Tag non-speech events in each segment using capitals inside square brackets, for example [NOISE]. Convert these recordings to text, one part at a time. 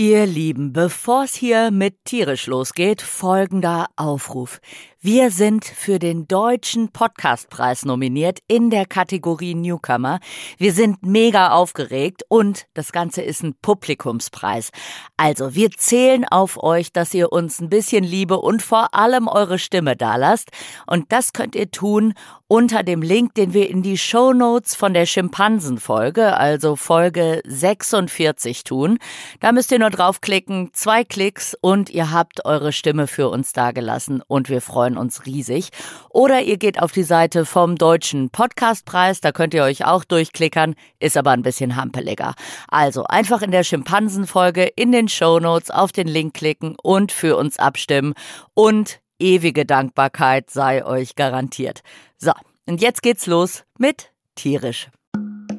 Ihr Lieben, bevor es hier mit tierisch losgeht, folgender Aufruf. Wir sind für den Deutschen Podcastpreis nominiert in der Kategorie Newcomer. Wir sind mega aufgeregt und das Ganze ist ein Publikumspreis. Also wir zählen auf euch, dass ihr uns ein bisschen Liebe und vor allem eure Stimme dalasst. Und das könnt ihr tun unter dem Link, den wir in die Show Notes von der Schimpansenfolge, also Folge 46 tun. Da müsst ihr nur draufklicken, zwei Klicks und ihr habt eure Stimme für uns dagelassen und wir freuen uns riesig. Oder ihr geht auf die Seite vom Deutschen Podcastpreis, da könnt ihr euch auch durchklickern, ist aber ein bisschen hampeliger. Also einfach in der Schimpansenfolge in den Show Notes auf den Link klicken und für uns abstimmen und ewige Dankbarkeit sei euch garantiert. So, und jetzt geht's los mit Tierisch.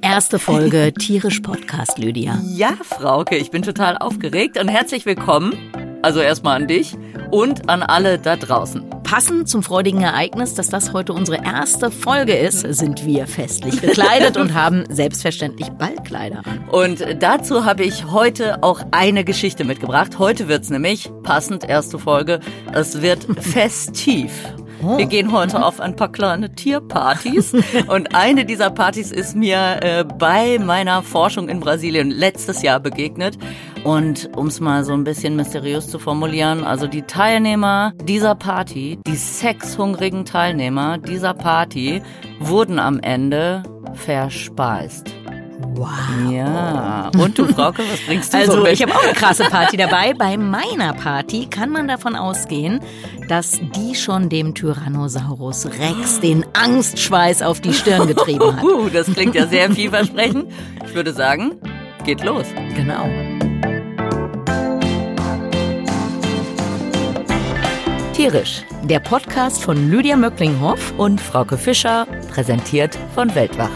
Erste Folge [LAUGHS] Tierisch Podcast, Lydia. Ja, Frauke, ich bin total aufgeregt und herzlich willkommen. Also erstmal an dich und an alle da draußen. Passend zum freudigen Ereignis, dass das heute unsere erste Folge ist, sind wir festlich gekleidet und haben selbstverständlich Ballkleider an. Und dazu habe ich heute auch eine Geschichte mitgebracht. Heute wird's nämlich, passend erste Folge, es wird [LAUGHS] festiv. Oh. Wir gehen heute auf ein paar kleine Tierpartys. [LAUGHS] Und eine dieser Partys ist mir äh, bei meiner Forschung in Brasilien letztes Jahr begegnet. Und um es mal so ein bisschen mysteriös zu formulieren, also die Teilnehmer dieser Party, die sexhungrigen Teilnehmer dieser Party, wurden am Ende verspeist. Wow. Ja. Und du, Frauke, was bringst du so Also mit? ich habe auch eine krasse Party dabei. Bei meiner Party kann man davon ausgehen, dass die schon dem Tyrannosaurus Rex den Angstschweiß auf die Stirn getrieben hat. Uh, das klingt ja sehr vielversprechend. Ich würde sagen, geht los. Genau. Tierisch Der Podcast von Lydia Möcklinghoff. und Frauke Fischer, präsentiert von Weltwach.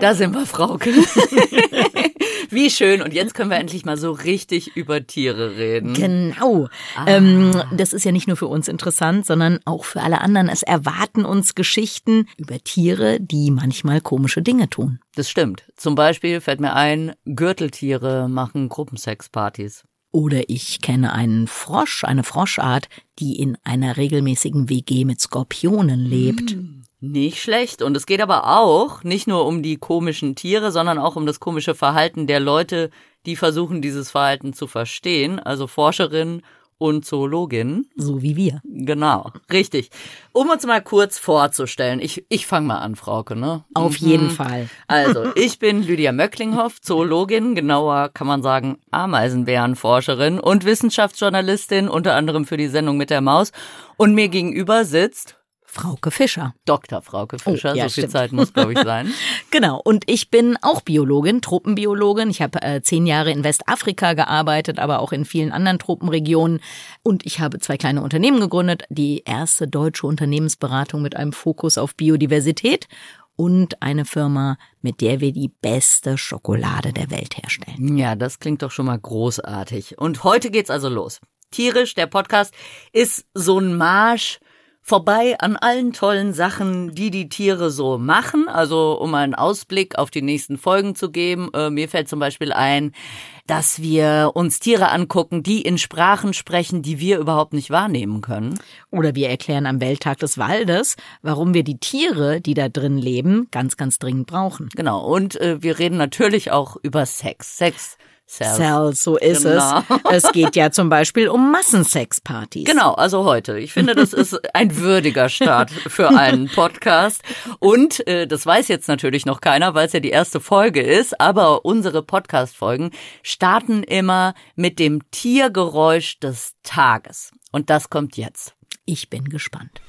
Da sind wir, Frauke. [LAUGHS] Wie schön. Und jetzt können wir endlich mal so richtig über Tiere reden. Genau. Ähm, das ist ja nicht nur für uns interessant, sondern auch für alle anderen. Es erwarten uns Geschichten über Tiere, die manchmal komische Dinge tun. Das stimmt. Zum Beispiel fällt mir ein, Gürteltiere machen Gruppensexpartys. Oder ich kenne einen Frosch, eine Froschart, die in einer regelmäßigen WG mit Skorpionen lebt. Nicht schlecht. Und es geht aber auch nicht nur um die komischen Tiere, sondern auch um das komische Verhalten der Leute, die versuchen, dieses Verhalten zu verstehen. Also Forscherinnen und Zoologinnen. So wie wir. Genau, richtig. Um uns mal kurz vorzustellen. Ich, ich fange mal an, Frauke, ne? Auf jeden Fall. Also, [LAUGHS] ich bin Lydia Möcklinghoff, Zoologin, genauer kann man sagen Ameisenbärenforscherin und Wissenschaftsjournalistin, unter anderem für die Sendung mit der Maus. Und mir gegenüber sitzt Frauke Fischer. Dr. Frauke Fischer. Oh, ja, so viel stimmt. Zeit muss, glaube ich, sein. [LAUGHS] Genau. Und ich bin auch Biologin, Tropenbiologin. Ich habe äh, zehn Jahre in Westafrika gearbeitet, aber auch in vielen anderen Tropenregionen. Und ich habe zwei kleine Unternehmen gegründet. Die erste deutsche Unternehmensberatung mit einem Fokus auf Biodiversität und eine Firma, mit der wir die beste Schokolade der Welt herstellen. Ja, das klingt doch schon mal großartig. Und heute geht's also los. Tierisch, der Podcast, ist so ein Marsch vorbei an allen tollen Sachen, die die Tiere so machen. Also um einen Ausblick auf die nächsten Folgen zu geben, äh, mir fällt zum Beispiel ein, dass wir uns Tiere angucken, die in Sprachen sprechen, die wir überhaupt nicht wahrnehmen können. Oder wir erklären am Welttag des Waldes, warum wir die Tiere, die da drin leben, ganz, ganz dringend brauchen. Genau. Und äh, wir reden natürlich auch über Sex. Sex. Cells. Cells, so ist Genau. es. [LAUGHS] Es geht ja zum Beispiel um Massensexpartys. Genau, also heute. Ich finde, das ist ein würdiger Start für einen Podcast. Und äh, das weiß jetzt natürlich noch keiner, weil es ja die erste Folge ist, aber unsere Podcast-Folgen starten immer mit dem Tiergeräusch des Tages. Und das kommt jetzt. Ich bin gespannt.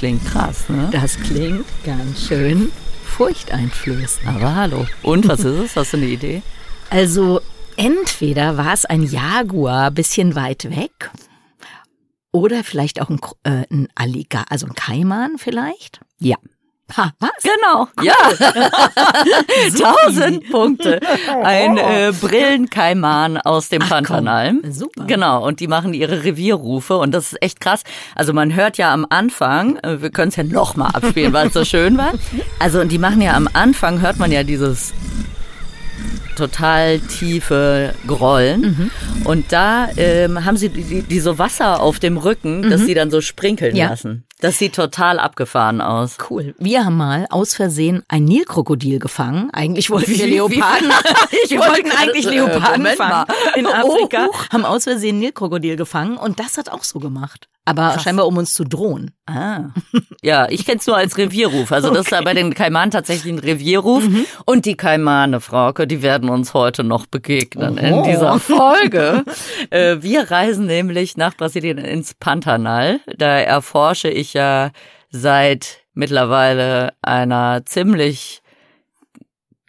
Klingt krass, ne? Das klingt ganz schön furchteinflößend. Aber hallo. Und was ist es? Hast du eine Idee? Also entweder war es ein Jaguar bisschen weit weg oder vielleicht auch ein, äh, ein Alligator, also ein Kaiman vielleicht. Ja. Ha, was? Genau, ja. [LAUGHS] Tausend Punkte. Ein äh, Brillenkaiman aus dem Ach, komm. Pantanal. Super. Genau, und die machen ihre Revierrufe und das ist echt krass. Also man hört ja am Anfang, äh, wir können es ja nochmal abspielen, weil es so schön war. Also und die machen ja am Anfang, hört man ja dieses total tiefe Grollen. Mhm. Und da ähm, haben sie die, die, so Wasser auf dem Rücken, dass sie dann so sprinkeln Mhm. Ja. lassen. Das sieht total abgefahren aus. Cool. Wir haben mal aus Versehen ein Nilkrokodil gefangen. Eigentlich wollten wir Leoparden. Wir wollte wollten eigentlich äh, Leoparden Moment fangen mal. in Afrika. Oh, Haben aus Versehen ein Nilkrokodil gefangen und das hat auch so gemacht. Aber scheinbar um uns zu drohen. Ah. [LAUGHS] Ja, ich kenn's nur als Revierruf. Also das ist ja bei den Kaimanen tatsächlich ein Revierruf. Mhm. Und die Kaimane, Frauke, die werden uns heute noch begegnen in Oho. dieser [LAUGHS] Folge. Äh, Wir reisen nämlich nach Brasilien ins Pantanal. Da erforsche ich ja seit mittlerweile einer ziemlich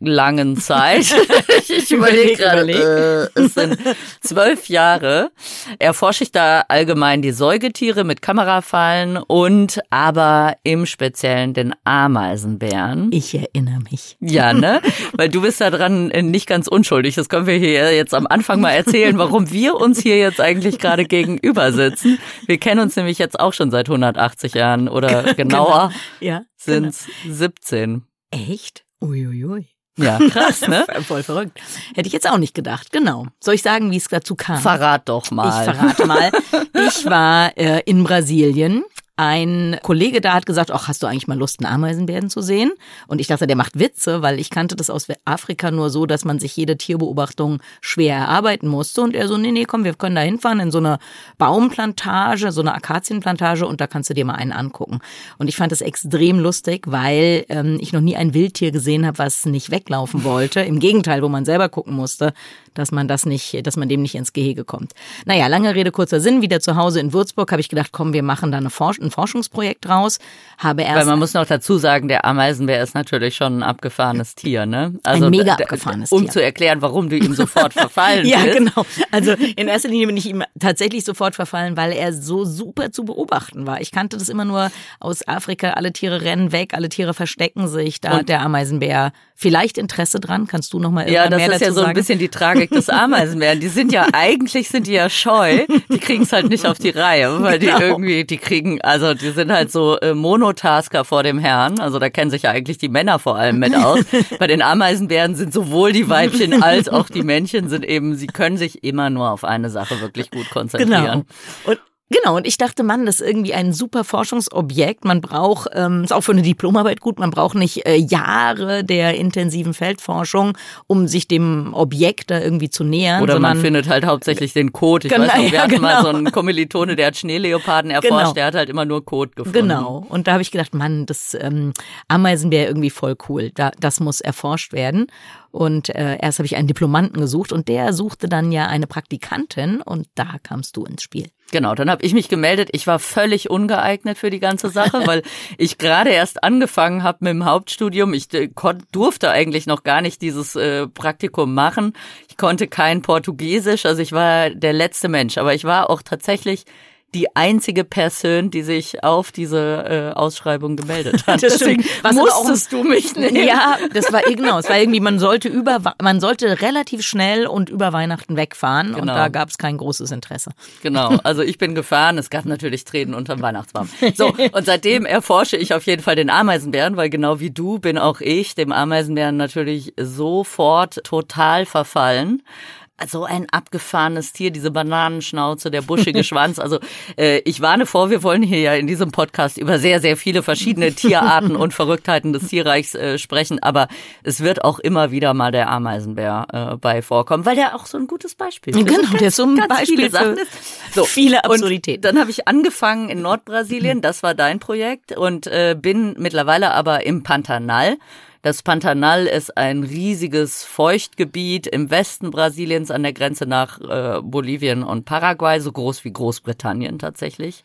langen Zeit. [LAUGHS] [LAUGHS] ich überlege Überleg, gerade, äh, es sind zwölf Jahre. Erforsche ich da allgemein die Säugetiere mit Kamerafallen und aber im Speziellen den Ameisenbären. Ich erinnere mich. Ja, ne? [LAUGHS] Weil du bist da dran äh, nicht ganz unschuldig. Das können wir hier jetzt am Anfang mal erzählen, warum wir uns hier jetzt eigentlich gerade gegenüber sitzen. Wir kennen uns nämlich jetzt auch schon seit 180 Jahren oder genauer Ja. sind's 17. Echt? Uiuiui. Ja, [LAUGHS] krass, ne? Voll verrückt. Hätte ich jetzt auch nicht gedacht. Genau. Soll ich sagen, wie es dazu kam? Verrat doch mal. Ich verrate mal. [LAUGHS] Ich war äh, in Brasilien. Ein Kollege da hat gesagt, ach, hast du eigentlich mal Lust, einen Ameisenbären zu sehen? Und ich dachte, der macht Witze, weil ich kannte das aus Afrika nur so, dass man sich jede Tierbeobachtung schwer erarbeiten musste. Und er so, nee, nee, komm, wir können da hinfahren in so eine Baumplantage, so eine Akazienplantage und da kannst du dir mal einen angucken. Und ich fand das extrem lustig, weil ähm, ich noch nie ein Wildtier gesehen habe, was nicht weglaufen wollte. Im Gegenteil, wo man selber gucken musste, dass man das nicht, dass man dem nicht ins Gehege kommt. Naja, lange Rede, kurzer Sinn. Wieder zu Hause in Würzburg habe ich gedacht, komm, wir machen da eine Forsch ein Forschungsprojekt raus. Habe erst Weil man muss noch dazu sagen, der Ameisenbär ist natürlich schon ein abgefahrenes Tier, ne? Ein mega abgefahrenes Um Tier. zu erklären, warum du ihm sofort [LAUGHS] verfallen Ja, bist. genau. Also in erster Linie bin ich ihm tatsächlich sofort verfallen, weil er so super zu beobachten war. Ich kannte das immer nur aus Afrika. Alle Tiere rennen weg, alle Tiere verstecken sich. Da hat der Ameisenbär vielleicht Interesse dran. Kannst du noch mal Ja, irgendwann das mehr ist ja dazu so ein sagen? bisschen die [LAUGHS] Tragik des Ameisenbären. Die sind ja, eigentlich sind die ja scheu. Die kriegen es halt nicht auf die Reihe, weil die Genau. irgendwie, die kriegen, also die sind halt so äh, Monotasker vor dem Herrn. Also da kennen sich ja eigentlich die Männer vor allem mit aus. [LAUGHS] Bei den Ameisenbären sind sowohl die Weibchen als auch die Männchen sind eben, sie können sich immer nur auf eine Sache wirklich gut konzentrieren. Genau. Und Genau, und ich dachte, Mann, das ist irgendwie ein super Forschungsobjekt. Man braucht, ähm, ist auch für eine Diplomarbeit gut, man braucht nicht äh, Jahre der intensiven Feldforschung, um sich dem Objekt da irgendwie zu nähern. Oder man sondern, findet halt hauptsächlich den Code. Ich Genau, weiß noch, wir ja, hatten mal so genau. einen Kommilitone, der hat Schneeleoparden erforscht, Genau. der hat halt immer nur Code gefunden. Genau. Und da habe ich gedacht, Mann, das ähm, Ameisenbär irgendwie voll cool. Da, das muss erforscht werden. Und äh, erst habe ich einen Diplomanten gesucht und der suchte dann ja eine Praktikantin und da kamst du ins Spiel. Genau, dann habe ich mich gemeldet. Ich war völlig ungeeignet für die ganze Sache, [LAUGHS] weil ich gerade erst angefangen habe mit dem Hauptstudium. Ich äh, durfte eigentlich noch gar nicht dieses äh, Praktikum machen. Ich konnte kein Portugiesisch, also ich war der letzte Mensch. Aber ich war auch tatsächlich die einzige Person, die sich auf diese äh, Ausschreibung gemeldet [LAUGHS] hat. Deswegen Was aber auch- musstest du mich nehmen. Ja, das war genau. Es war irgendwie, man sollte über, man sollte relativ schnell und über Weihnachten wegfahren und Genau. da gab es kein großes Interesse. Genau, also ich bin gefahren, es gab natürlich Tränen unterm Weihnachtsbaum. So, und seitdem erforsche ich auf jeden Fall den Ameisenbären, weil genau wie du bin auch ich dem Ameisenbären natürlich sofort total verfallen. So ein abgefahrenes Tier, diese Bananenschnauze, der buschige [LAUGHS] Schwanz. Also äh, ich warne vor, wir wollen hier ja in diesem Podcast über sehr, sehr viele verschiedene [LAUGHS] Tierarten und Verrücktheiten des Tierreichs äh, sprechen, aber es wird auch immer wieder mal der Ameisenbär äh, bei vorkommen, weil der auch so ein gutes Beispiel ist. Genau, der ist so ein ganz Beispiel für ist. So, viele Absurditäten. Dann habe ich angefangen in Nordbrasilien, das war dein Projekt und äh, bin mittlerweile aber im Pantanal. Das Pantanal ist ein riesiges Feuchtgebiet im Westen Brasiliens an der Grenze nach äh, Bolivien und Paraguay, so groß wie Großbritannien tatsächlich.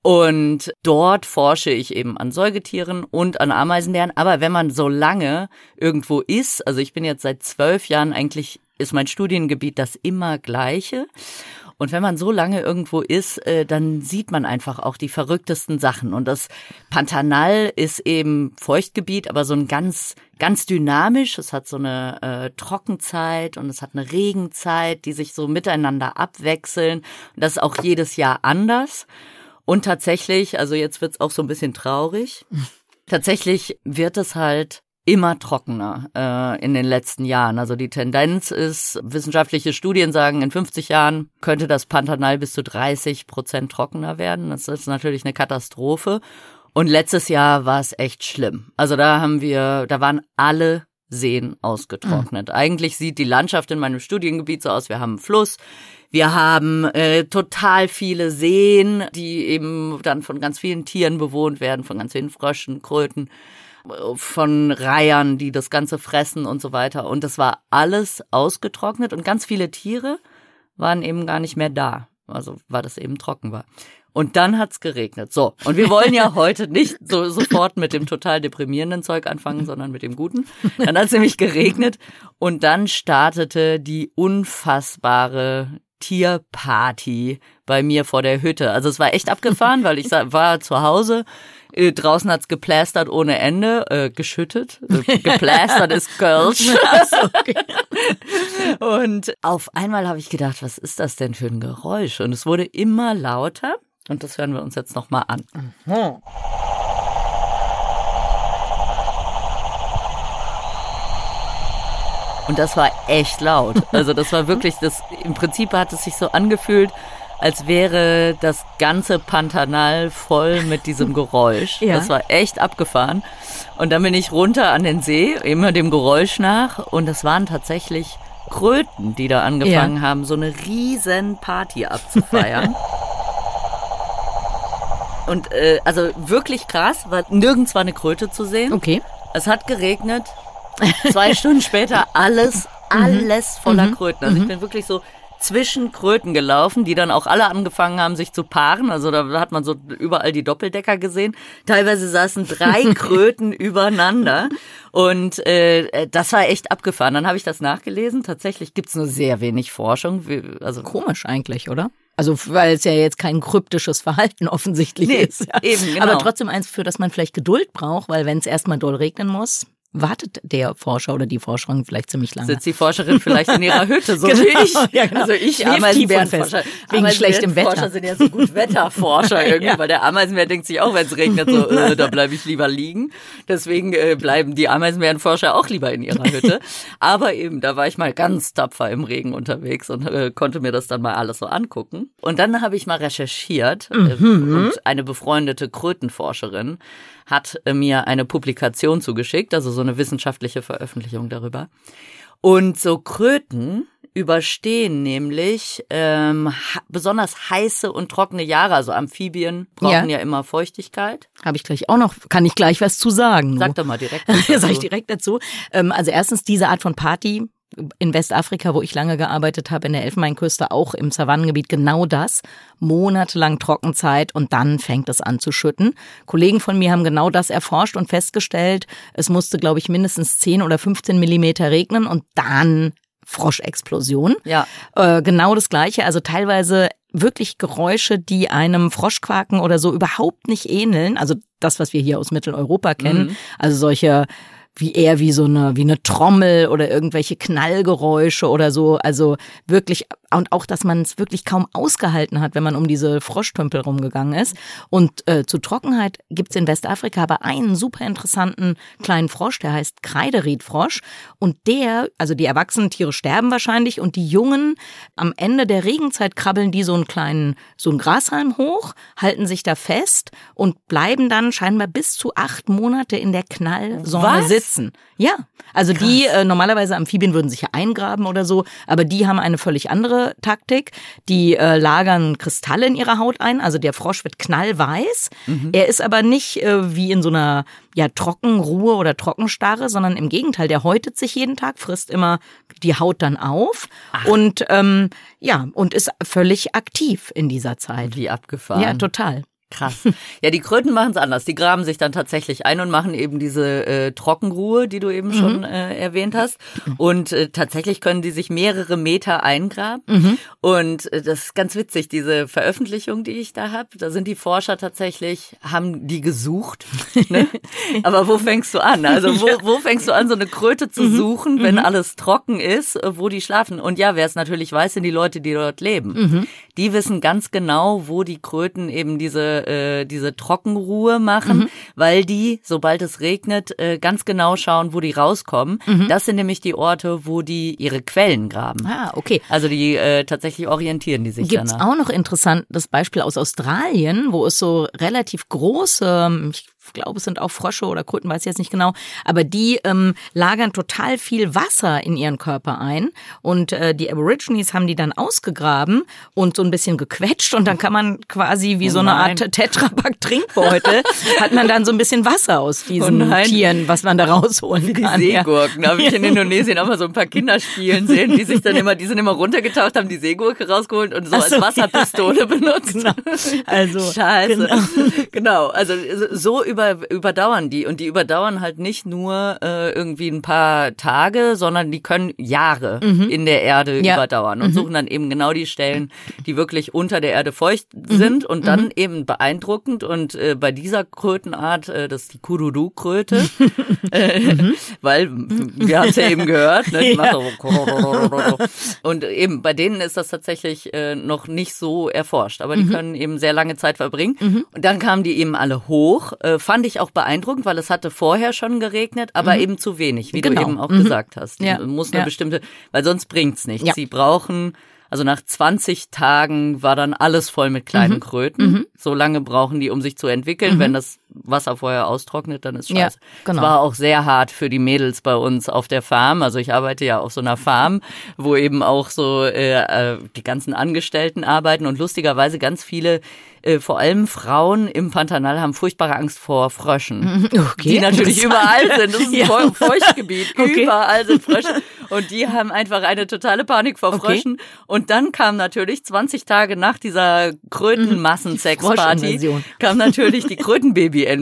Und dort forsche ich eben an Säugetieren und an Ameisenbären. Aber wenn man so lange irgendwo ist, also ich bin jetzt seit zwölf Jahren eigentlich, ist mein Studiengebiet das immer gleiche. Und wenn man so lange irgendwo ist, äh, dann sieht man einfach auch die verrücktesten Sachen. Und das Pantanal ist eben Feuchtgebiet, aber so ein ganz, ganz dynamisch. Es hat so eine äh, Trockenzeit und es hat eine Regenzeit, die sich so miteinander abwechseln. Und das ist auch jedes Jahr anders. Und tatsächlich, also jetzt wird's auch so ein bisschen traurig. Tatsächlich wird es halt immer trockener äh, in den letzten Jahren. Also die Tendenz ist, wissenschaftliche Studien sagen, in 50 Jahren könnte das Pantanal bis zu 30 Prozent trockener werden. Das ist natürlich eine Katastrophe. Und letztes Jahr war es echt schlimm. Also da haben wir, da waren alle Seen ausgetrocknet. Mhm. Eigentlich sieht die Landschaft in meinem Studiengebiet so aus, wir haben einen Fluss, wir haben äh, total viele Seen, die eben dann von ganz vielen Tieren bewohnt werden, von ganz vielen Fröschen, Kröten von Reihern, die das Ganze fressen und so weiter. Und das war alles ausgetrocknet und ganz viele Tiere waren eben gar nicht mehr da. Also weil das eben trocken war. Und dann hat's geregnet. So. Und wir wollen ja [LAUGHS] heute nicht so sofort mit dem total deprimierenden Zeug anfangen, sondern mit dem Guten. Dann hat's nämlich geregnet und dann startete die unfassbare Tierparty bei mir vor der Hütte. Also es war echt abgefahren, weil ich [LAUGHS] war zu Hause äh, draußen hat's geplästert ohne Ende, äh, geschüttet. Äh, geplästert ist Kölsch. [LAUGHS] okay. [LAUGHS] Und auf einmal habe ich gedacht, was ist das denn für ein Geräusch? Und es wurde immer lauter. Und das hören wir uns jetzt nochmal an. Mhm. Und das war echt laut. Also das war wirklich, das im Prinzip hat es sich so angefühlt, als wäre das ganze Pantanal voll mit diesem Geräusch. Ja. Das war echt abgefahren. Und dann bin ich runter an den See, immer dem Geräusch nach. Und es waren tatsächlich Kröten, die da angefangen ja. haben, so eine riesen Party abzufeiern. [LAUGHS] Und äh, also wirklich krass, weil nirgends war eine Kröte zu sehen. Okay. Es hat geregnet. Zwei Stunden später alles, mhm. alles voller mhm. Kröten. Also ich mhm. bin wirklich so zwischen Kröten gelaufen, die dann auch alle angefangen haben, sich zu paaren. Also da hat man so überall die Doppeldecker gesehen. Teilweise saßen drei [LAUGHS] Kröten übereinander. Und äh, das war echt abgefahren. Dann habe ich das nachgelesen. Tatsächlich gibt's nur sehr wenig Forschung. Also Komisch eigentlich, oder? Also weil es ja jetzt kein kryptisches Verhalten offensichtlich nee, ist. Ja. Eben, genau. Aber trotzdem eins, für das man vielleicht Geduld braucht, weil wenn es erstmal doll regnen muss, wartet der Forscher oder die Forscherin vielleicht ziemlich lange. Sitzt die Forscherin vielleicht in ihrer Hütte, so [LAUGHS] genau. wie ich. Ja, genau. Also ich Ameisenbärenforscher. Wegen schlechtem Wetter. Forscher sind ja so gut [LAUGHS] Wetterforscher irgendwie, ja. weil der Ameisenbär denkt sich auch, wenn es regnet, so, äh, da bleibe ich lieber liegen. Deswegen äh, bleiben die Ameisenbärenforscher auch lieber in ihrer Hütte. Aber eben, da war ich mal ganz tapfer im Regen unterwegs und äh, konnte mir das dann mal alles so angucken. Und dann habe ich mal recherchiert äh, mhm. und eine befreundete Krötenforscherin hat äh, mir eine Publikation zugeschickt, also so eine wissenschaftliche Veröffentlichung darüber. Und so Kröten überstehen nämlich ähm, besonders heiße und trockene Jahre. Also Amphibien brauchen ja, ja immer Feuchtigkeit. Habe ich gleich auch noch, kann ich gleich was zu sagen. Sag doch mal direkt. [LAUGHS] Sag ich direkt dazu. Ähm, also erstens diese Art von Party in Westafrika, wo ich lange gearbeitet habe, in der Elfenbeinküste, auch im Savannengebiet, genau das. Monatelang Trockenzeit und dann fängt es an zu schütten. Kollegen von mir haben genau das erforscht und festgestellt, es musste, glaube ich, mindestens 10 oder 15 Millimeter regnen und dann Froschexplosion. Ja. Äh, genau das Gleiche. Also teilweise wirklich Geräusche, die einem Froschquaken oder so überhaupt nicht ähneln. Also das, was wir hier aus Mitteleuropa kennen. Mhm. Also solche wie eher wie so eine, wie eine Trommel oder irgendwelche Knallgeräusche oder so. Also wirklich, und auch, dass man es wirklich kaum ausgehalten hat, wenn man um diese Froschtümpel rumgegangen ist. Und äh, zu Trockenheit gibt's in Westafrika aber einen super interessanten kleinen Frosch, der heißt Kreideriedfrosch. Und der, also die erwachsenen Tiere sterben wahrscheinlich und die Jungen, am Ende der Regenzeit krabbeln die so einen kleinen, so einen Grashalm hoch, halten sich da fest und bleiben dann scheinbar bis zu acht Monate in der Knallsonne sitzen sitzen. Ja, also Krass. die äh, normalerweise Amphibien würden sich ja eingraben oder so, aber die haben eine völlig andere Taktik. Die äh, lagern Kristalle in ihrer Haut ein, also der Frosch wird knallweiß. Mhm. Er ist aber nicht äh, wie in so einer ja Trockenruhe oder Trockenstarre, sondern im Gegenteil, der häutet sich jeden Tag, frisst immer die Haut dann auf Ach. und ähm, ja und ist völlig aktiv in dieser Zeit. Wie abgefahren. Ja, total. Krass. [LAUGHS] Ja, die Kröten machen es anders. Die graben sich dann tatsächlich ein und machen eben diese äh, Trockenruhe, die du eben mhm. schon äh, erwähnt hast. Und äh, tatsächlich können die sich mehrere Meter eingraben. Mhm. Und äh, das ist ganz witzig, diese Veröffentlichung, die ich da habe. Da sind die Forscher tatsächlich, haben die gesucht. [LAUGHS] Ne? Aber wo fängst du an? Also wo, wo fängst du an, so eine Kröte zu mhm. suchen, wenn mhm. alles trocken ist, äh, wo die schlafen? Und ja, wer es natürlich weiß, sind die Leute, die dort leben. Mhm. Die wissen ganz genau, wo die Kröten eben diese äh, diese Trockenruhe machen, mhm. weil die, sobald es regnet, äh, ganz genau schauen, wo die rauskommen. Mhm. Das sind nämlich die Orte, wo die ihre Quellen graben. Ah, okay. Also die äh, tatsächlich orientieren die sich Gibt's danach. auch noch interessant das Beispiel aus Australien, wo es so relativ große, ich glaube, es sind auch Frösche oder Kröten, weiß ich jetzt nicht genau, aber die ähm, lagern total viel Wasser in ihren Körper ein und äh, die Aborigines haben die dann ausgegraben und so ein bisschen gequetscht und dann kann man quasi wie oh so eine Art Tetrapack Trinkbeutel [LAUGHS] hat man dann so ein bisschen Wasser aus diesen oh Tieren, was man da rausholen wie kann. Die Seegurken, ja. habe ich in [LAUGHS] Indonesien auch mal so ein paar Kinder spielen sehen, die sich dann immer, die sind immer runtergetaucht, haben die Seegurke rausgeholt und so, so als Wasserpistole ja. benutzt. Genau. Also [LAUGHS] Scheiße. Genau. genau. Also so über über, überdauern die. Und die überdauern halt nicht nur äh, irgendwie ein paar Tage, sondern die können Jahre mhm. in der Erde ja. überdauern und mhm. suchen dann eben genau die Stellen, die wirklich unter der Erde feucht mhm. sind und dann mhm. eben beeindruckend. Und äh, bei dieser Krötenart, äh, das ist die Kurudu-Kröte, [LAUGHS] äh, mhm. weil wir haben es ja eben gehört, ne, die [LAUGHS] ja. so [LAUGHS] und eben bei denen ist das tatsächlich äh, noch nicht so erforscht, aber die mhm. können eben sehr lange Zeit verbringen. Und dann kamen die eben alle hoch, äh, fand ich auch beeindruckend, weil es hatte vorher schon geregnet, aber mhm. eben zu wenig, wie genau. du eben auch mhm. gesagt hast. Ja. Muss eine ja. bestimmte, weil sonst bringt's nichts. Ja. Sie brauchen also nach 20 Tagen war dann alles voll mit kleinen mhm. Kröten. Mhm. So lange brauchen die, um sich zu entwickeln. Mhm. Wenn das Wasser vorher austrocknet, dann ist scheiße. Ja, genau. Es war auch sehr hart für die Mädels bei uns auf der Farm. Also ich arbeite ja auf so einer Farm, wo eben auch so äh, äh die ganzen Angestellten arbeiten und lustigerweise ganz viele äh, vor allem Frauen im Pantanal haben furchtbare Angst vor Fröschen. [LAUGHS] Okay, die natürlich überall [LAUGHS] sind. Das ist ein ja. Feuchtgebiet. [LAUGHS] Okay. Überall sind Frösche. Und die haben einfach eine totale Panik vor Fröschen. Okay. Und dann kam natürlich 20 Tage nach dieser Krötenmassensex-Party kam natürlich die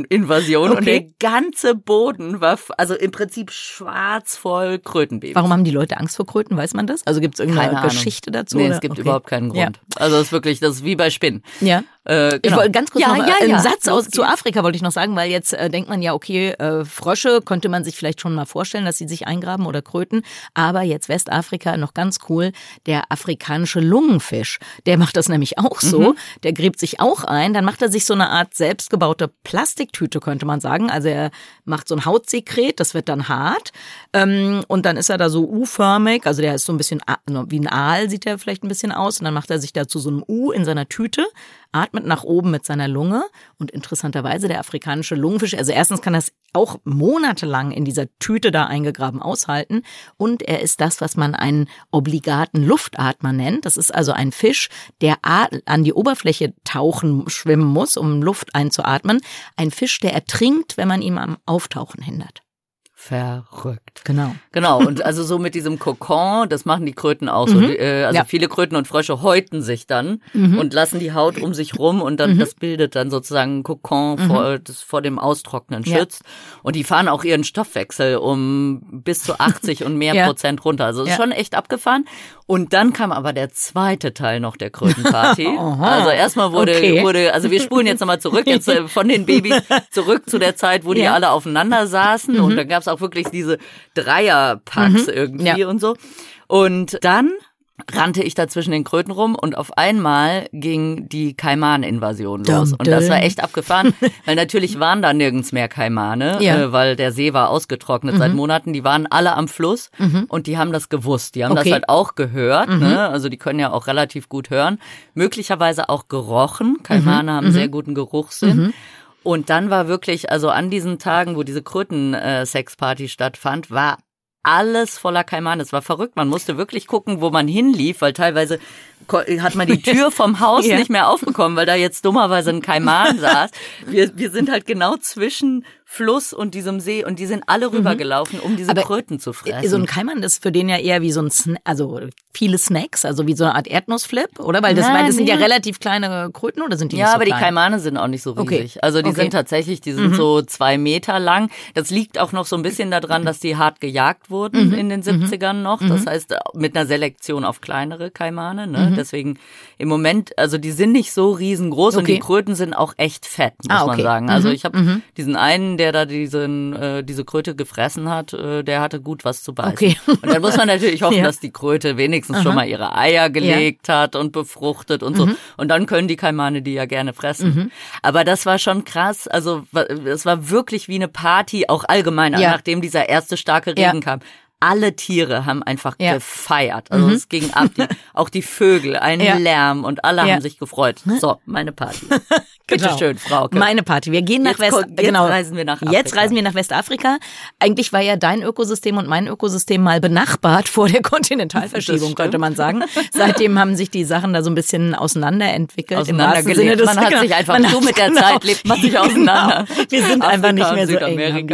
Krötenbaby-Invasion okay. und der ganze Boden war also im Prinzip schwarz voll Krötenbabys. Warum haben die Leute Angst vor Kröten? Weiß man das? Also gibt es irgendeine Geschichte dazu? Nee, oder? es gibt okay. überhaupt keinen Grund. Ja. Also es ist wirklich, das ist wie bei Spinnen. Ja. Äh, genau. Ich wollte ganz kurz ja, noch ja, einen ja. Satz aus, zu Afrika wollte ich noch sagen, weil jetzt äh, denkt man ja, okay, äh, Frösche könnte man sich vielleicht schon mal vorstellen, dass sie sich eingraben oder Kröten, aber jetzt Westafrika noch ganz cool, der afrikanische Lungenfisch, der macht das nämlich auch so, mhm. der gräbt sich auch ein, dann macht er sich so eine Art selbstgebaute Plastiktüte, könnte man sagen, also er macht so ein Hautsekret, das wird dann hart. Ähm, und dann ist er da so U-förmig, also der ist so ein bisschen wie ein Aal sieht er vielleicht ein bisschen aus. Und dann macht er sich dazu so ein U in seiner Tüte, atmet nach oben mit seiner Lunge und interessanterweise der afrikanische Lungenfisch, also erstens kann das auch monatelang in dieser Tüte da eingegraben aushalten und er ist das, was man einen obligaten Luftatmer nennt. Das ist also ein Fisch, der an die Oberfläche tauchen, schwimmen muss, um Luft einzuatmen. Ein Fisch, der ertrinkt, wenn man ihn am Auftauchen hindert. Verrückt. Genau. Genau. Und also so mit diesem Kokon, das machen die Kröten auch so. Mhm. Äh, also ja. viele Kröten und Frösche häuten sich dann mhm. und lassen die Haut um sich rum und dann mhm. das bildet dann sozusagen ein Kokon, mhm. vor, das vor dem Austrocknen schützt. Ja. Und die fahren auch ihren Stoffwechsel um bis zu 80 und mehr [LAUGHS] ja. Prozent runter. Also ist schon echt abgefahren. Und dann kam aber der zweite Teil noch der Krötenparty. [LAUGHS] also erstmal wurde, okay. wurde, also wir spulen jetzt nochmal zurück, jetzt äh, von den Babys [LAUGHS] zurück zu der Zeit, wo die alle aufeinander saßen und mhm. dann gab es auch wirklich diese Dreierpacks mhm. irgendwie ja. und so. Und dann rannte ich da zwischen den Kröten rum und auf einmal ging die Kaiman-Invasion los. Und das war echt abgefahren, [LAUGHS] weil natürlich waren da nirgends mehr Kaimane, ja. äh, weil der See war ausgetrocknet mhm. seit Monaten. Die waren alle am Fluss mhm. und die haben das gewusst. Die haben okay. das halt auch gehört. Mhm. Ne? Also die können ja auch relativ gut hören. Möglicherweise auch gerochen. Kaimane mhm. haben sehr mhm. guten Geruchssinn. Und dann war wirklich, also an diesen Tagen, wo diese Kröten-Sexparty stattfand, war alles voller Kaimane. Es war verrückt. Man musste wirklich gucken, wo man hinlief, weil teilweise hat man die Tür vom Haus [LAUGHS] ja. nicht mehr aufbekommen, weil da jetzt dummerweise ein Kaiman saß. Wir, wir sind halt genau zwischen Fluss und diesem See und die sind alle mhm. rübergelaufen, um diese Aber Kröten zu fressen. So ein Kaiman ist für den ja eher wie so ein, Sna also viele Snacks, also wie so eine Art Erdnussflip, oder? Weil das, Nein, weil das sind ja relativ kleine Kröten oder sind die Ja, so aber klein? die Kaimane sind auch nicht so riesig. Okay. Also die okay. sind tatsächlich, die sind mhm. so zwei Meter lang. Das liegt auch noch so ein bisschen daran, dass die hart gejagt wurden mhm. in den 70ern mhm. noch. Das mhm. heißt, mit einer Selektion auf kleinere Kaimane. Ne? Mhm. Deswegen im Moment, also die sind nicht so riesengroß okay. und die Kröten sind auch echt fett, muss ah, man sagen. Also ich habe diesen einen, der da diesen äh, diese Kröte gefressen hat, äh, der hatte gut was zu beißen. Okay. Und dann muss man natürlich hoffen, [LAUGHS] ja. dass die Kröte wenigstens Aha. schon mal ihre Eier gelegt ja. hat und befruchtet und so. Mhm. Und dann können die Kaimane die ja gerne fressen. Mhm. Aber das war schon krass. Also es war wirklich wie eine Party, auch allgemein, ja. nachdem dieser erste starke Regen kam alle Tiere haben einfach ja. gefeiert. Also mhm. es ging ab, die, [LAUGHS] auch die Vögel, ein ja. Lärm und alle ja. haben sich gefreut. So, meine Party. [LAUGHS] Bitte genau. schön, Frau. Meine Party. Wir gehen nach West. Jetzt genau. reisen wir nach Afrika. Jetzt reisen wir nach Westafrika. Eigentlich war ja dein Ökosystem und mein Ökosystem mal benachbart [LAUGHS] vor der Kontinentalverschiebung, könnte man sagen. Seitdem haben sich die Sachen da so ein bisschen auseinanderentwickelt. Auseinandergelebt. Man hat sich einfach so mit der genau, Zeit lebt man sich genau. auseinander. Genau. Wir sind Afrika einfach nicht mehr so eng.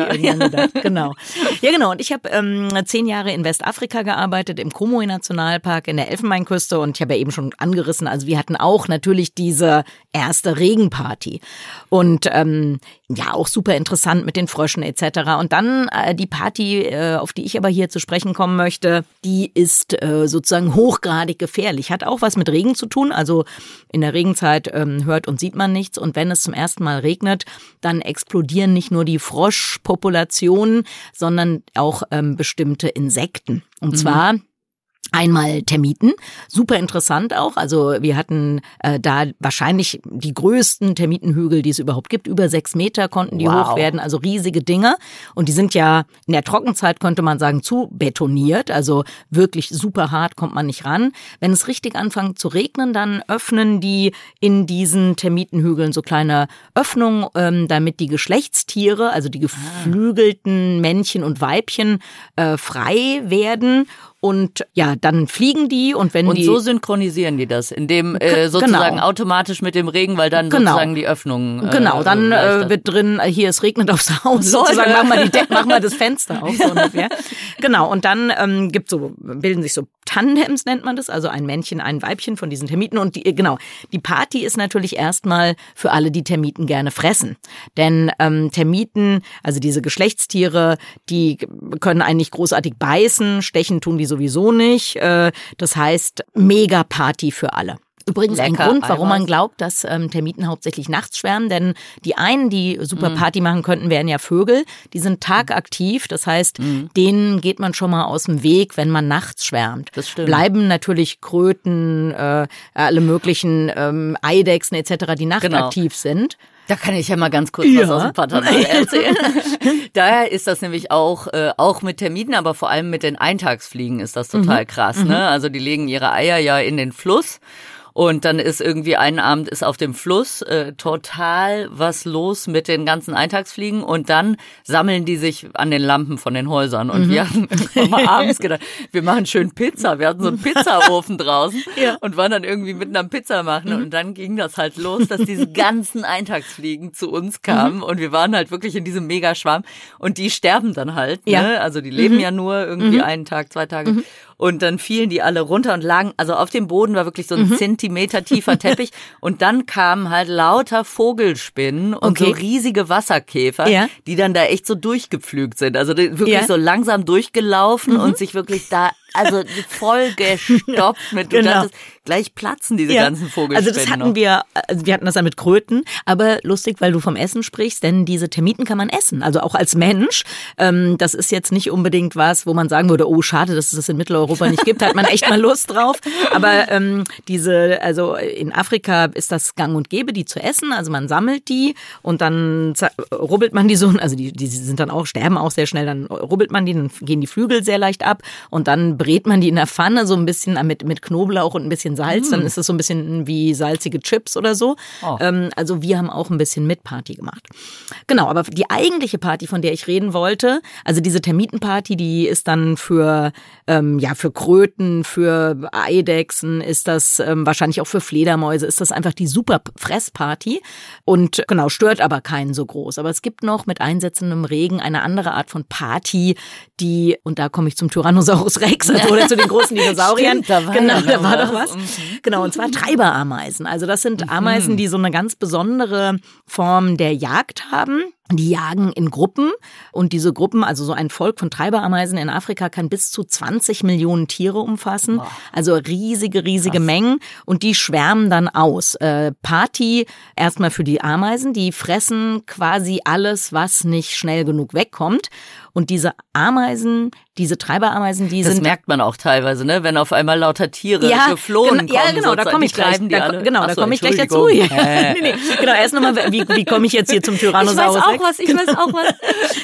Genau. Ja, genau. Und ich habe ähm, zehn Jahre in Westafrika gearbeitet, im Komoe Nationalpark in der Elfenbeinküste und ich habe ja eben schon angerissen, also wir hatten auch natürlich diese erste Regenparty Party. Und ähm, ja, auch super interessant mit den Fröschen etc. Und dann äh, die Party, äh, auf die ich aber hier zu sprechen kommen möchte, die ist äh, sozusagen hochgradig gefährlich. Hat auch was mit Regen zu tun. Also in der Regenzeit ähm, hört und sieht man nichts. Und wenn es zum ersten Mal regnet, dann explodieren nicht nur die Froschpopulationen, sondern auch ähm, bestimmte Insekten. Und mhm. zwar Einmal Termiten, super interessant auch. Also wir hatten äh, da wahrscheinlich die größten Termitenhügel, die es überhaupt gibt. Über sechs Meter konnten die wow. hoch werden, also riesige Dinger. Und die sind ja in der Trockenzeit, könnte man sagen, zu betoniert. Also wirklich super hart kommt man nicht ran. Wenn es richtig anfängt zu regnen, dann öffnen die in diesen Termitenhügeln so kleine Öffnungen, ähm, damit die Geschlechtstiere, also die geflügelten Männchen und Weibchen, äh, frei werden und ja, dann fliegen die und wenn und die. Und so synchronisieren die das, indem äh, sozusagen genau. automatisch mit dem Regen, weil dann genau. sozusagen die Öffnung. Äh, genau, dann äh, wird drin, äh, hier es regnet aufs Haus, sozusagen, mach mal die [LAUGHS] Deck, mach mal das Fenster auf, so ungefähr. genau, und dann ähm, gibt so, bilden sich so Tandems nennt man das, also ein Männchen, ein Weibchen von diesen Termiten. Und die, genau, die Party ist natürlich erstmal für alle, die Termiten gerne fressen. Denn ähm, Termiten, also diese Geschlechtstiere, die können eigentlich großartig beißen, stechen tun die sowieso nicht. Äh, das heißt, mega Party für alle. Übrigens Lecker, ein Grund, warum man glaubt, dass ähm, Termiten hauptsächlich nachts schwärmen, denn die einen, die super mhm. Party machen könnten, wären ja Vögel. Die sind tagaktiv, das heißt, mhm. denen geht man schon mal aus dem Weg, wenn man nachts schwärmt. Das stimmt. Bleiben natürlich Kröten, äh, alle möglichen ähm, Eidechsen etc., die nachtaktiv genau. sind. Da kann ich ja mal ganz kurz ja. was aus dem Pantanal [LAUGHS] erzählen. Daher ist das nämlich auch, äh, auch mit Termiten, aber vor allem mit den Eintagsfliegen ist das total mhm. krass. Ne? Mhm. Also die legen ihre Eier ja in den Fluss und dann ist irgendwie ein Abend ist auf dem Fluss äh, total was los mit den ganzen Eintagsfliegen und dann sammeln die sich an den Lampen von den Häusern. Und mhm. wir haben [LAUGHS] mal abends gedacht, wir machen schön Pizza. Wir hatten so einen Pizzaofen draußen ja. und waren dann irgendwie mitten am Pizza machen. Mhm. Und dann ging das halt los, dass diese [LAUGHS] ganzen Eintagsfliegen zu uns kamen mhm. und wir waren halt wirklich in diesem Megaschwarm und die sterben dann halt. Ne? Ja. Also die leben mhm. ja nur irgendwie mhm. einen Tag, zwei Tage. Und dann fielen die alle runter und lagen, also auf dem Boden war wirklich so ein mhm. Zentimeter tiefer Teppich. [LAUGHS] und dann kamen halt lauter Vogelspinnen und okay. so riesige Wasserkäfer, ja. die dann da echt so durchgepflügt sind. Also wirklich ja. so langsam durchgelaufen mhm. und sich wirklich da also voll gestopft mit, [LAUGHS] genau. dachtest, gleich platzen diese ja. ganzen Vogelspinnen. Also das hatten noch. wir, also wir hatten das dann mit Kröten, aber lustig, weil du vom Essen sprichst, denn diese Termiten kann man essen, also auch als Mensch. Ähm, das ist jetzt nicht unbedingt was, wo man sagen würde, oh schade, dass es das in Mitteleuropa nicht gibt, hat man echt mal Lust drauf. Aber ähm, diese, also in Afrika ist das gang und gäbe, die zu essen. Also man sammelt die und dann rubbelt man die so, also die, die sind dann auch, sterben auch sehr schnell, dann rubbelt man die, dann gehen die Flügel sehr leicht ab und dann brät man die in der Pfanne so ein bisschen mit, mit Knoblauch und ein bisschen Salz. Mm. Dann ist es so ein bisschen wie salzige Chips oder so. Oh. Ähm, also wir haben auch ein bisschen mit Party gemacht. Genau, aber die eigentliche Party, von der ich reden wollte, also diese Termitenparty, die ist dann für, ähm, ja, für Kröten, für Eidechsen, ist das ähm, wahrscheinlich auch für Fledermäuse, ist das einfach die super Fressparty und genau, stört aber keinen so groß. Aber es gibt noch mit einsetzendem Regen eine andere Art von Party, die, und da komme ich zum Tyrannosaurus Rex oder [LAUGHS] zu den großen Dinosauriern. Stimmt, da war genau, da war doch was. Mhm. Genau, und zwar Treiberameisen. Also das sind mhm. Ameisen, die so eine ganz besondere Form der Jagd haben. Die jagen in Gruppen und diese Gruppen, also so ein Volk von Treiberameisen in Afrika kann bis zu 20 Millionen Tiere umfassen. Also riesige, riesige Krass. Mengen und die schwärmen dann aus. Äh, Party erstmal für die Ameisen, die fressen quasi alles, was nicht schnell genug wegkommt. Und diese Ameisen, diese Treiberameisen, die das sind. Das merkt man auch teilweise, ne? Wenn auf einmal lauter Tiere ja, geflohen kommen. Ja, genau, da komme ich gleich. Da, genau, da komme ich gleich dazu. Hier. [LAUGHS] nee, nee, genau, erst nochmal, wie, wie komme ich jetzt hier zum Tyrannosaurus? Ich weiß auch was, ich genau. weiß auch was.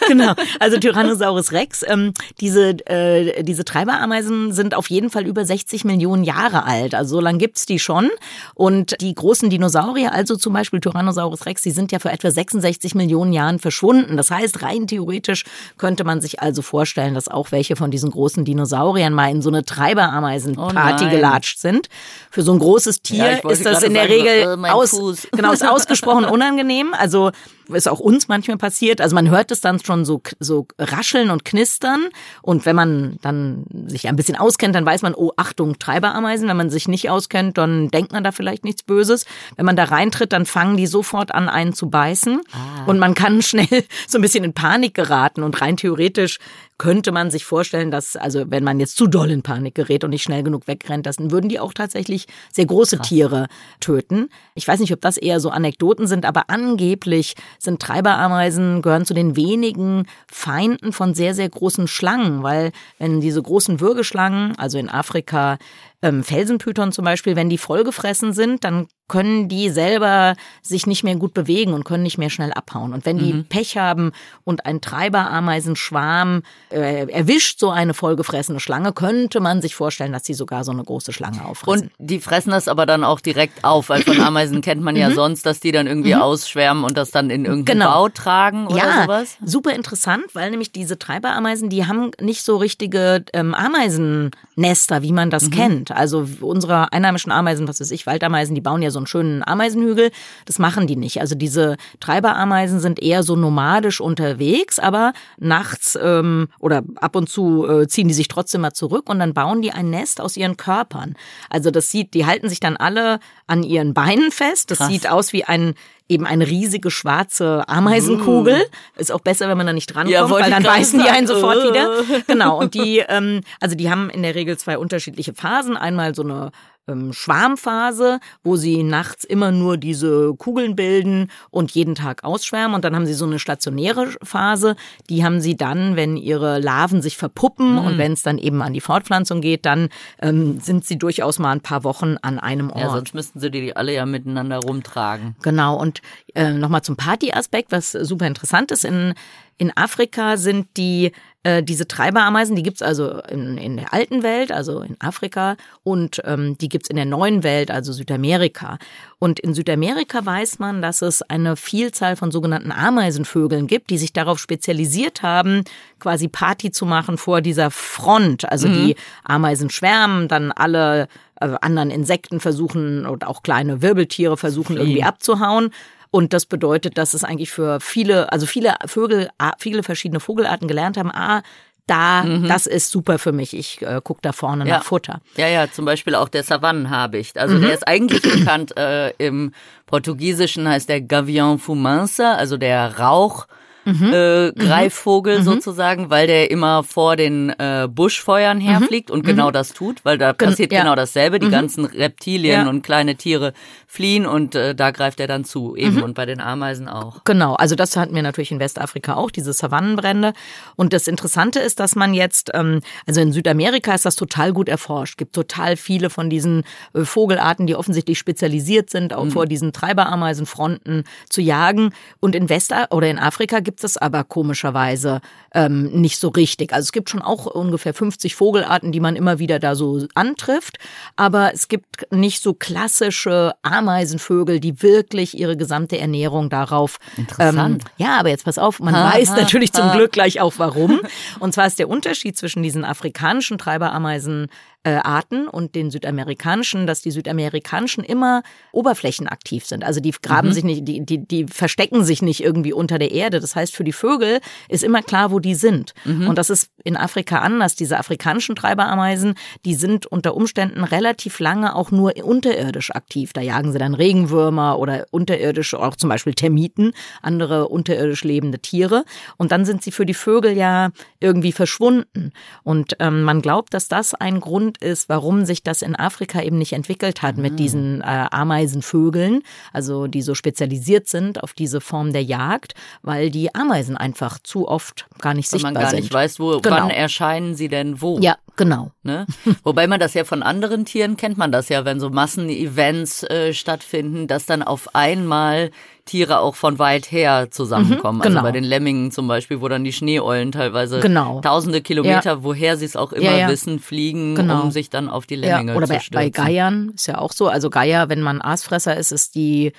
[LAUGHS] genau, also Tyrannosaurus Rex. Ähm, diese, äh, diese Treiberameisen sind auf jeden Fall über 60 Millionen Jahre alt. Also so lange gibt's die schon. Und die großen Dinosaurier, also zum Beispiel Tyrannosaurus Rex, die sind ja vor etwa 66 Millionen Jahren verschwunden. Das heißt, rein theoretisch könnte könnte man sich also vorstellen, dass auch welche von diesen großen Dinosauriern mal in so eine Treiberameisenparty oh gelatscht sind. Für so ein großes Tier ja, ist das in der sagen, Regel äh, aus, genau, ist ausgesprochen [LAUGHS] unangenehm. Also ist auch uns manchmal passiert. Also man hört es dann schon so, so rascheln und knistern. Und wenn man dann sich ein bisschen auskennt, dann weiß man, oh, Achtung, Treiberameisen. Wenn man sich nicht auskennt, dann denkt man da vielleicht nichts Böses. Wenn man da reintritt, dann fangen die sofort an, einen zu beißen. Ah. Und man kann [LAUGHS] schnell so ein bisschen in Panik geraten. Und rein theoretisch könnte man sich vorstellen, dass, also wenn man jetzt zu doll in Panik gerät und nicht schnell genug wegrennt, dann würden die auch tatsächlich sehr große Krass. Tiere töten. Ich weiß nicht, ob das eher so Anekdoten sind, aber angeblich sind Treiberameisen, gehören zu den wenigen Feinden von sehr, sehr großen Schlangen, weil wenn diese großen Würgeschlangen, also in Afrika ähm, Felsenpython zum Beispiel, wenn die vollgefressen sind, dann können die selber sich nicht mehr gut bewegen und können nicht mehr schnell abhauen. Und wenn die mhm. Pech haben und ein Treiberameisenschwarm äh, erwischt so eine vollgefressene Schlange, könnte man sich vorstellen, dass sie sogar so eine große Schlange auffressen. Und die fressen das aber dann auch direkt auf, weil von Ameisen kennt man ja mhm. sonst, dass die dann irgendwie mhm. ausschwärmen und das dann in irgendeinen genau. Bau tragen oder ja, sowas. Super interessant, weil nämlich diese Treiberameisen, die haben nicht so richtige ähm, Ameisennester, wie man das mhm. Kennt. Also unsere einheimischen Ameisen, was weiß ich, Waldameisen, die bauen ja so einen schönen Ameisenhügel. Das machen die nicht. Also diese Treiberameisen sind eher so nomadisch unterwegs, aber nachts ähm, oder ab und zu äh, ziehen die sich trotzdem mal zurück und dann bauen die ein Nest aus ihren Körpern. Also das sieht, die halten sich dann alle an ihren Beinen fest. Das Krass. sieht aus wie ein eben eine riesige schwarze Ameisenkugel. Mm. Ist auch besser, wenn man da nicht drankommt, ja, weil dann beißen die einen sofort wieder. Genau. Und die, ähm, also die haben in der Regel zwei unterschiedliche Phasen. Einmal so eine ähm, Schwarmphase, wo sie nachts immer nur diese Kugeln bilden und jeden Tag ausschwärmen. Und dann haben sie so eine stationäre Phase, die haben sie dann, wenn ihre Larven sich verpuppen mhm. und wenn es dann eben an die Fortpflanzung geht, dann ähm, sind sie durchaus mal ein paar Wochen an einem Ort. Ja, sonst müssten sie die alle ja miteinander rumtragen. Genau. Und äh, nochmal zum Partyaspekt, was super interessant ist. In, in Afrika sind die äh, diese Treiberameisen, die gibt's also in, in der alten Welt, also in Afrika, und ähm, die gibt's in der neuen Welt, also Südamerika. Und in Südamerika weiß man, dass es eine Vielzahl von sogenannten Ameisenvögeln gibt, die sich darauf spezialisiert haben, quasi Party zu machen vor dieser Front. Also mhm. die Ameisen schwärmen, dann alle äh, anderen Insekten versuchen und auch kleine Wirbeltiere versuchen irgendwie abzuhauen. Und das bedeutet, dass es eigentlich für viele, also viele Vögel, viele verschiedene Vogelarten gelernt haben, ah, da, mhm. das ist super für mich. Ich äh, gucke da vorne ja. nach Futter. Ja, ja, zum Beispiel auch der Savannenhabicht. Also mhm. der ist eigentlich bekannt äh, im Portugiesischen heißt der Gavião Fumança, also der Rauch mhm. äh, Greifvogel mhm. sozusagen, weil der immer vor den äh, Buschfeuern herfliegt mhm. und genau mhm. das tut, weil da passiert ja. genau dasselbe. Die mhm. ganzen Reptilien ja. und kleine Tiere fliehen und äh, da greift er dann zu, eben mhm. und bei den Ameisen auch. Genau, also das hatten wir natürlich in Westafrika auch, diese Savannenbrände. Und das Interessante ist, dass man jetzt, ähm, also in Südamerika ist das total gut erforscht, gibt total viele von diesen äh, Vogelarten, die offensichtlich spezialisiert sind, auch vor diesen Treiberameisenfronten zu jagen. Und in West oder in Afrika gibt gibt es aber komischerweise ähm, nicht so richtig. Also es gibt schon auch ungefähr 50 Vogelarten, die man immer wieder da so antrifft, aber es gibt nicht so klassische Ameisenvögel, die wirklich ihre gesamte Ernährung darauf. Interessant. Ähm, ja, aber jetzt pass auf, man ha, weiß ha, natürlich ha. zum Glück gleich auch warum. Und zwar ist der Unterschied zwischen diesen afrikanischen Treiberameisen äh, Arten und den südamerikanischen, dass die südamerikanischen immer oberflächenaktiv sind. Also die graben mhm. sich nicht, die, die, die verstecken sich nicht irgendwie unter der Erde. Das heißt, für die Vögel ist immer klar, wo die sind. Mhm. Und das ist in Afrika anders. Diese afrikanischen Treiberameisen, die sind unter Umständen relativ lange auch nur unterirdisch aktiv. Da jagen sie dann Regenwürmer oder unterirdisch, auch zum Beispiel Termiten, andere unterirdisch lebende Tiere. Und dann sind sie für die Vögel ja irgendwie verschwunden. Und ähm, man glaubt, dass das ein Grund ist, warum sich das in Afrika eben nicht entwickelt hat mit ah. diesen äh, Ameisenvögeln, also die so spezialisiert sind auf diese Form der Jagd, weil die Ameisen einfach zu oft gar nicht weil sichtbar man gar sind. nicht weiß, wo, genau. wann erscheinen sie denn wo. Ja, genau. Ne? Wobei man das ja von anderen Tieren kennt man das ja, wenn so Massenevents äh, stattfinden, dass dann auf einmal Tiere auch von weit her zusammenkommen. Mhm, genau. Also bei den Lemmingen zum Beispiel, wo dann die Schneeeulen teilweise genau. tausende Kilometer, ja. woher sie es auch immer ja, ja. wissen, fliegen, genau. um sich dann auf die Lemminge Oder zu bei, bei Geiern ist ja auch so. Also Geier, wenn man Aasfresser ist, ist die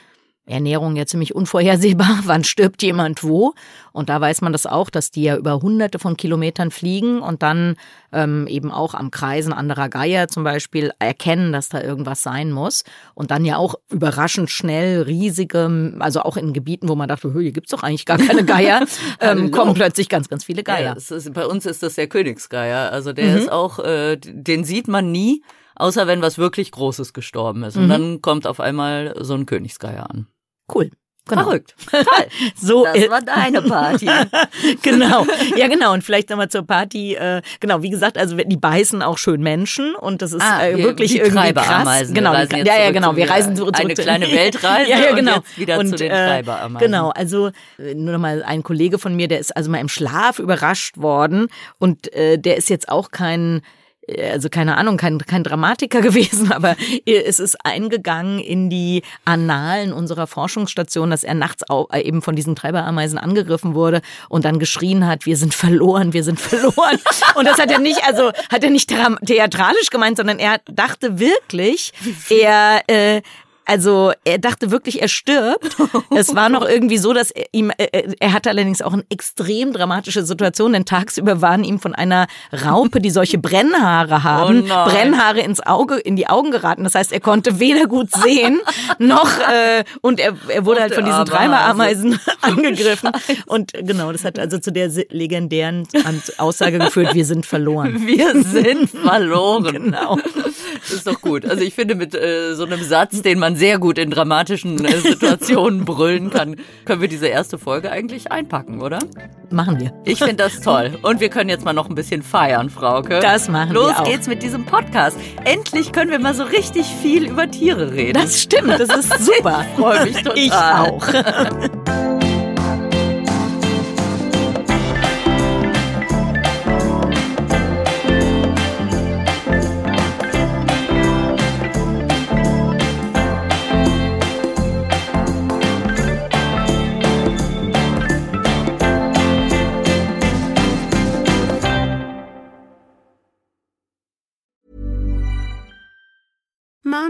Ernährung ja ziemlich unvorhersehbar. [LAUGHS] Wann stirbt jemand wo? Und da weiß man das auch, dass die ja über hunderte von Kilometern fliegen und dann ähm, eben auch am Kreisen anderer Geier zum Beispiel erkennen, dass da irgendwas sein muss. Und dann ja auch überraschend schnell riesige, also auch in Gebieten, wo man dachte, hier gibt's doch eigentlich gar keine Geier, [LAUGHS] ähm, kommen plötzlich ganz, ganz viele Geier. Ja, ist, bei uns ist das der Königsgeier. Also der mhm. ist auch, äh, den sieht man nie außer wenn was wirklich Großes gestorben ist. Und mhm. dann kommt auf einmal so ein Königsgeier an. Cool. Genau. Verrückt. [LAUGHS] Toll. so das war deine Party. [LAUGHS] genau. Ja, genau. Und vielleicht nochmal zur Party. Äh, genau, wie gesagt, also die beißen auch schön Menschen und das ist ah, äh, wirklich die irgendwie krass. Genau. ja, ja, genau. Wir reisen zurück, zurück eine kleine [LAUGHS] Weltreise ja, ja, genau. und wieder und, zu den äh, Treiberameisen. Genau. Also äh, nur nochmal ein Kollege von mir, der ist also mal im Schlaf überrascht worden und äh, der ist jetzt auch kein also keine Ahnung, kein, kein Dramatiker [LAUGHS] gewesen, aber es ist eingegangen in die Annalen unserer Forschungsstation, dass er nachts auch äh, eben von diesen Treiberameisen angegriffen wurde und dann geschrien hat, wir sind verloren, wir sind verloren. [LAUGHS] Und das hat er nicht, also hat er nicht theatralisch gemeint, sondern er dachte wirklich, er äh, also er dachte wirklich, er stirbt. [LAUGHS] es war noch irgendwie so, dass er ihm, er, er hatte allerdings auch eine extrem dramatische Situation, denn tagsüber waren ihm von einer Raupe, die solche [LAUGHS] Brennhaare haben, oh Brennhaare ins Auge, in die Augen geraten. Das heißt, er konnte weder gut [LAUGHS] sehen, noch, äh, und er, er wurde halt von diesen Treiberameisen angegriffen. Und genau, das hat also zu der legendären Aussage geführt, wir sind verloren. Wir sind verloren. genau. Das ist doch gut. Also ich finde mit äh, so einem Satz, den man sehr gut in dramatischen äh, Situationen brüllen kann, können wir diese erste Folge eigentlich einpacken, oder? Machen wir. Ich finde das toll. Und wir können jetzt mal noch ein bisschen feiern, Frauke. Das machen Los wir Los geht's mit diesem Podcast. Endlich können wir mal so richtig viel über Tiere reden. Das stimmt, das ist super. Ich freue mich total. Ich auch. [LAUGHS]